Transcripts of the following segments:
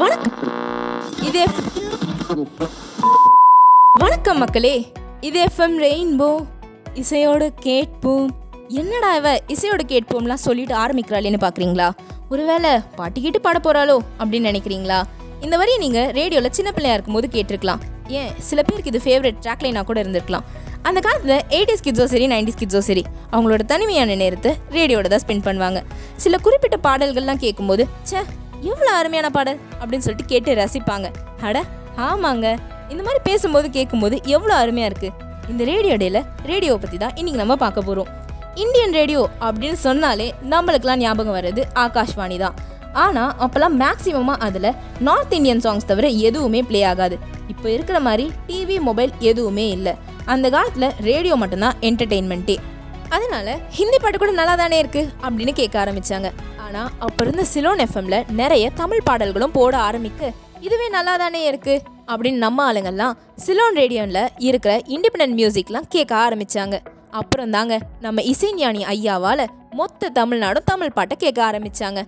வணக்கம். இது வணக்கம் மக்களே இது எஃப்எம் ரெயின்போ. இசையோடு கேட்போம். என்னடா இவ இசையோடு கேட்போம்லாம் சொல்லிட்டு ஆரம்பிக்கிறாளேன்னு பார்க்குறீங்களா ஒருவேளை பாட்டு கேட்டு பாட போகிறாளோ அப்படின்னு நினைக்கிறீங்களா? இந்த வரையும் நீங்கள் ரேடியோவில் சின்ன பிள்ளையாக இருக்கும்போது கேட்டிருக்கலாம். ஏன் சில பேருக்கு இது ஃபேவரட் ட்ராக்லைனாக கூட இருந்திருக்கலாம். அந்த காலத்தில் எயிட்டிஸ் கிட்ஸோ சரி நைன்டிஸ் கிட்ஸோ சரி அவங்களோட தனிமையான நேரத்தை ரேடியோட தான் ஸ்பெண்ட் பண்ணுவாங்க. சில குறிப்பிட்ட பாடல்கள்லாம் கேட்கும்போது ச்சே எவ்வளோ அருமையான பாடல் அப்படின்னு சொல்லிட்டு கேட்டு ரசிப்பாங்க. அட ஆமாங்க. இந்த மாதிரி பேசும்போது கேட்கும்போது எவ்வளோ அருமையாக இருக்குது இந்த ரேடியோ டேல ரேடியோவை பற்றி தான் இன்றைக்கி நம்ம பார்க்க போகிறோம் இந்தியன் ரேடியோ அப்படின்னு சொன்னாலே நம்மளுக்கெல்லாம் ஞாபகம் வர்றது ஆகாஷ்வாணி தான். ஆனால் அப்போல்லாம் மேக்ஸிமமாக அதில் நார்த் இந்தியன் சாங்ஸ் தவிர எதுவுமே ப்ளே ஆகாது. இப்போ இருக்கிற மாதிரி டிவி மொபைல் எதுவுமே இல்லை. அந்த காலத்தில் ரேடியோ மட்டும்தான் என்டர்டெயின்மெண்ட்டே அதனால ஹிந்தி பாட்டு கூட நல்லா தானே இருக்குது அப்படின்னு கேட்க ஆரம்பிச்சாங்க. ஆனால் அப்போ இருந்த சிலோன் எஃப்எம்ல நிறைய தமிழ் பாடல்களும் போட ஆரம்பிக்க இதுவே நல்லா தானே இருக்குது அப்படின்னு நம்ம ஆளுங்கெல்லாம் சிலோன் ரேடியோவில் இருக்கிற இண்டிபெண்ட் மியூசிக்லாம் கேட்க ஆரம்பிச்சாங்க. அப்புறம் தாங்க நம்ம இசைஞானி ஐயாவால் மொத்த தமிழ்நாடும் தமிழ் பாட்டை கேட்க ஆரம்பிச்சாங்க.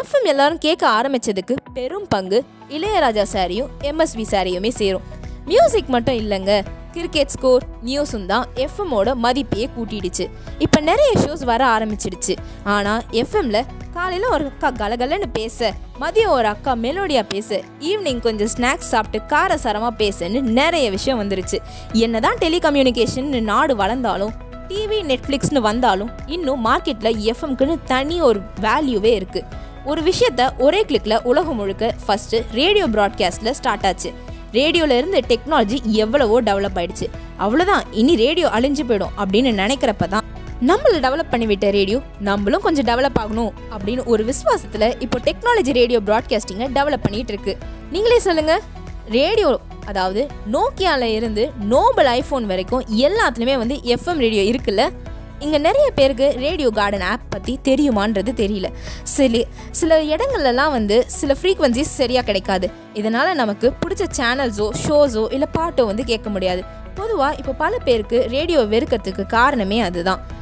எஃப்எம் எல்லாரும் கேட்க ஆரம்பிச்சதுக்கு பெரும் பங்கு இளையராஜா சாரியும் எம்எஸ்வி சாரியுமே சேரும். மியூசிக் மட்டும் இல்லைங்க கிரிக்கெட் ஸ்கோர் நியூஸும் தான் எஃப்எம்மோட மதிப்பையே கூட்டிடுச்சு. இப்போ நிறைய ஷோஸ் வர ஆரம்பிச்சிடுச்சு. ஆனால் எஃப்எம்ல காலையில் ஒரு அக்கா கலகலன்னு பேச. மதியம் ஒரு அக்கா மெலோடியாக பேச. ஈவினிங் கொஞ்சம் ஸ்நாக்ஸ் சாப்பிட்டு காரசாரமாக பேசன்னு நிறைய விஷயம் வந்துருச்சு. என்னதான் டெலிகம்யூனிகேஷன் நாடு வளர்ந்தாலும் டிவி நெட்ஃப்ளிக்ஸ்னு வந்தாலும் இன்னும் மார்க்கெட்டில் எஃப்எம்க்குன்னு தனி ஒரு வேல்யூவே இருக்குது ஒரு விஷயத்த ஒரே கிளிக்கில் உலகம் முழுக்க ஃபஸ்ட்டு ரேடியோ ப்ராட்காஸ்ட்டில் ஸ்டார்ட் ஆச்சு. ரேடியோவிலேருந்து இருந்து டெக்னாலஜி எவ்வளவோ டெவலப் ஆயிடுச்சு. அவ்வளோதான் இனி ரேடியோ அழிஞ்சு போயிடும் அப்படின்னு நினைக்கிறப்ப தான் நம்மளை டெவலப் பண்ணிவிட்ட ரேடியோ நம்மளும் கொஞ்சம் டெவலப் ஆகணும் அப்படின்னு ஒரு விசுவாசத்தில் இப்போ டெக்னாலஜி ரேடியோ ப்ராட்காஸ்டிங்கை டெவலப் பண்ணிகிட்டு இருக்கு. நீங்களே சொல்லுங்க. ரேடியோ அதாவது நோக்கியாவில் இருந்து நோபல் ஐஃபோன் வரைக்கும் எல்லாத்துலேயுமே வந்து எஃப்எம் ரேடியோ இருக்குல்ல? இங்கே நிறைய பேருக்கு ரேடியோ கார்டன் ஆப் பற்றி தெரியுமான்றது தெரியல. சில சில இடங்கள்லாம் வந்து சில ஃப்ரீக்வன்சிஸ் சரியாக கிடைக்காது. இதனால் நமக்கு பிடிச்ச சேனல்ஸோ ஷோஸோ இல்லை பாட்டோ வந்து கேட்க முடியாது. பொதுவாக இப்போ பல பேருக்கு ரேடியோ வெறுக்கிறதுக்கு காரணமே அதுதான்.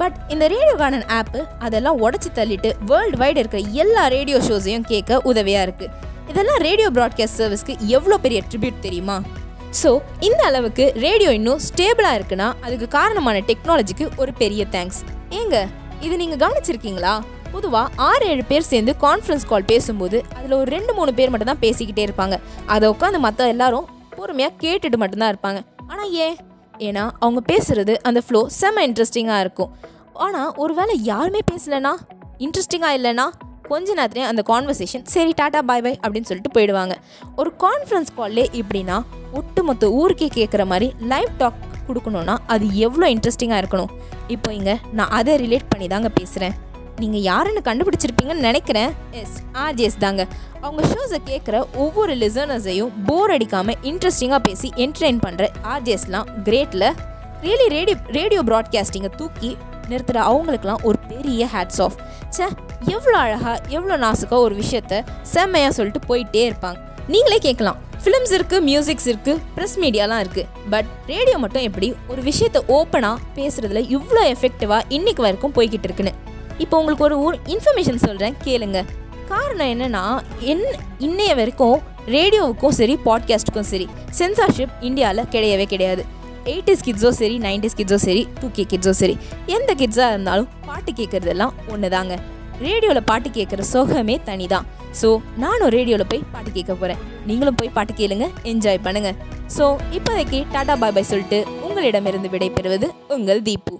பட் இந்த ரேடியோ கார்டன் ஆப்பு அதெல்லாம் உடச்சி தள்ளிட்டு வேர்ல்டு வைடு இருக்கிற எல்லா ரேடியோ ஷோஸையும் கேட்க உதவியாக இருக்குது இதெல்லாம் ரேடியோ ப்ராட்காஸ்ட் சர்வீஸ்க்கு எவ்வளோ பெரிய ட்ரிபியூட் தெரியுமா? ஸோ இந்த அளவுக்கு ரேடியோ இன்னும் ஸ்டேபிளாக இருக்குன்னா அதுக்கு காரணமான டெக்னாலஜிக்கு ஒரு பெரிய தேங்க்ஸ் ஏங்க இது நீங்கள் கவனிச்சிருக்கீங்களா? பொதுவாக ஆறு ஏழு பேர் சேர்ந்து கான்ஃபரன்ஸ் கால் பேசும்போது அதில் ஒரு ரெண்டு மூணு பேர் மட்டும் தான் பேசிக்கிட்டே இருப்பாங்க. அதை உட்காந்து மற்ற எல்லாரும் பொறுமையாக கேட்டுட்டு மட்டும்தான் இருப்பாங்க. ஆனால் ஏன்? ஏன்னா அவங்க பேசுகிறது அந்த ஃப்ளோ செம்ம இன்ட்ரெஸ்டிங்காக இருக்கும். ஆனால் ஒருவேளை யாருமே பேசலைன்னா இன்ட்ரெஸ்டிங்காக இல்லைன்னா கொஞ்ச நேரத்துலேயே அந்த கான்வர்சேஷன் சரி டாட்டா பாய் பாய் அப்படின்னு சொல்லிட்டு போயிடுவாங்க. ஒரு கான்ஃபரன்ஸ் கால்லே இப்படின்னா ஒட்டுமொத்த ஊருக்கே கேட்குற மாதிரி லைவ் டாக் கொடுக்கணுன்னா அது எவ்வளோ இன்ட்ரெஸ்டிங்காக இருக்கணும்? இப்போ இங்கே நான் அதை ரிலேட் பண்ணி தாங்க பேசுகிறேன் நீங்கள் யாருன்னு கண்டுபிடிச்சிருப்பீங்கன்னு நினைக்கிறேன். எஸ் ஆர்ஜிஎஸ் தாங்க. அவங்க ஷோஸை கேட்குற ஒவ்வொரு லிசனர்ஸையும் போர் அடிக்காமல் இன்ட்ரெஸ்டிங்காக பேசி என்டர்டெயின் பண்ணுற ஆர்ஜிஎஸ்லாம் கிரேட்டில் ரியலி ரேடியோ ரேடியோ ப்ராட்காஸ்டிங்கை தூக்கி நிறுத்துகிற அவங்களுக்குலாம் ஒரு பெரிய ஹேட்ஸ் ஆஃப் ச்சே எவ்வளோ அழகாக எவ்வளோ நாசுக்காக ஒரு விஷயத்த செம்மையாக சொல்லிட்டு போயிட்டே இருப்பாங்க. நீங்களே கேட்கலாம் ஃபிலிம்ஸ் இருக்குது மியூசிக்ஸ் இருக்குது ப்ரெஸ் மீடியாலாம் இருக்குது பட் ரேடியோ மட்டும் எப்படி ஒரு விஷயத்தை ஓப்பனாக பேசுகிறதுல இவ்வளோ எஃபெக்டிவாக இன்றைக்கு வரைக்கும் போய்கிட்டு இருக்குன்னு. இப்போ உங்களுக்கு ஒரு ஒரு இன்ஃபர்மேஷன் சொல்கிறேன் கேளுங்க. காரணம் என்னென்னா என் இன்னைய வரைக்கும் ரேடியோவுக்கும் சரி பாட்காஸ்ட்டுக்கும் சரி சென்சார்ஷிப் இந்தியாவில் கிடையவே கிடையாது. எயிட்டிஸ் கிட்ஸோ சரி நைன்டிஸ் கிட்ஸோ சரி டூ கே கிட்ஸோ சரி எந்த கிட்ஸாக இருந்தாலும் பாட்டு கேட்குறதெல்லாம் ஒன்று தாங்க ரேடியோவில் பாட்டு கேட்குற சுகமே தனி தான் ஸோ நானும் ரேடியோவில் போய் பாட்டு கேட்க போகிறேன் நீங்களும் போய் பாட்டு கேளுங்க என்ஜாய் பண்ணுங்கள் ஸோ இப்போதைக்கு டாடா பாய் பாய் சொல்லிட்டு உங்களிடமிருந்து விடைபெறுவது உங்கள் தீப்பு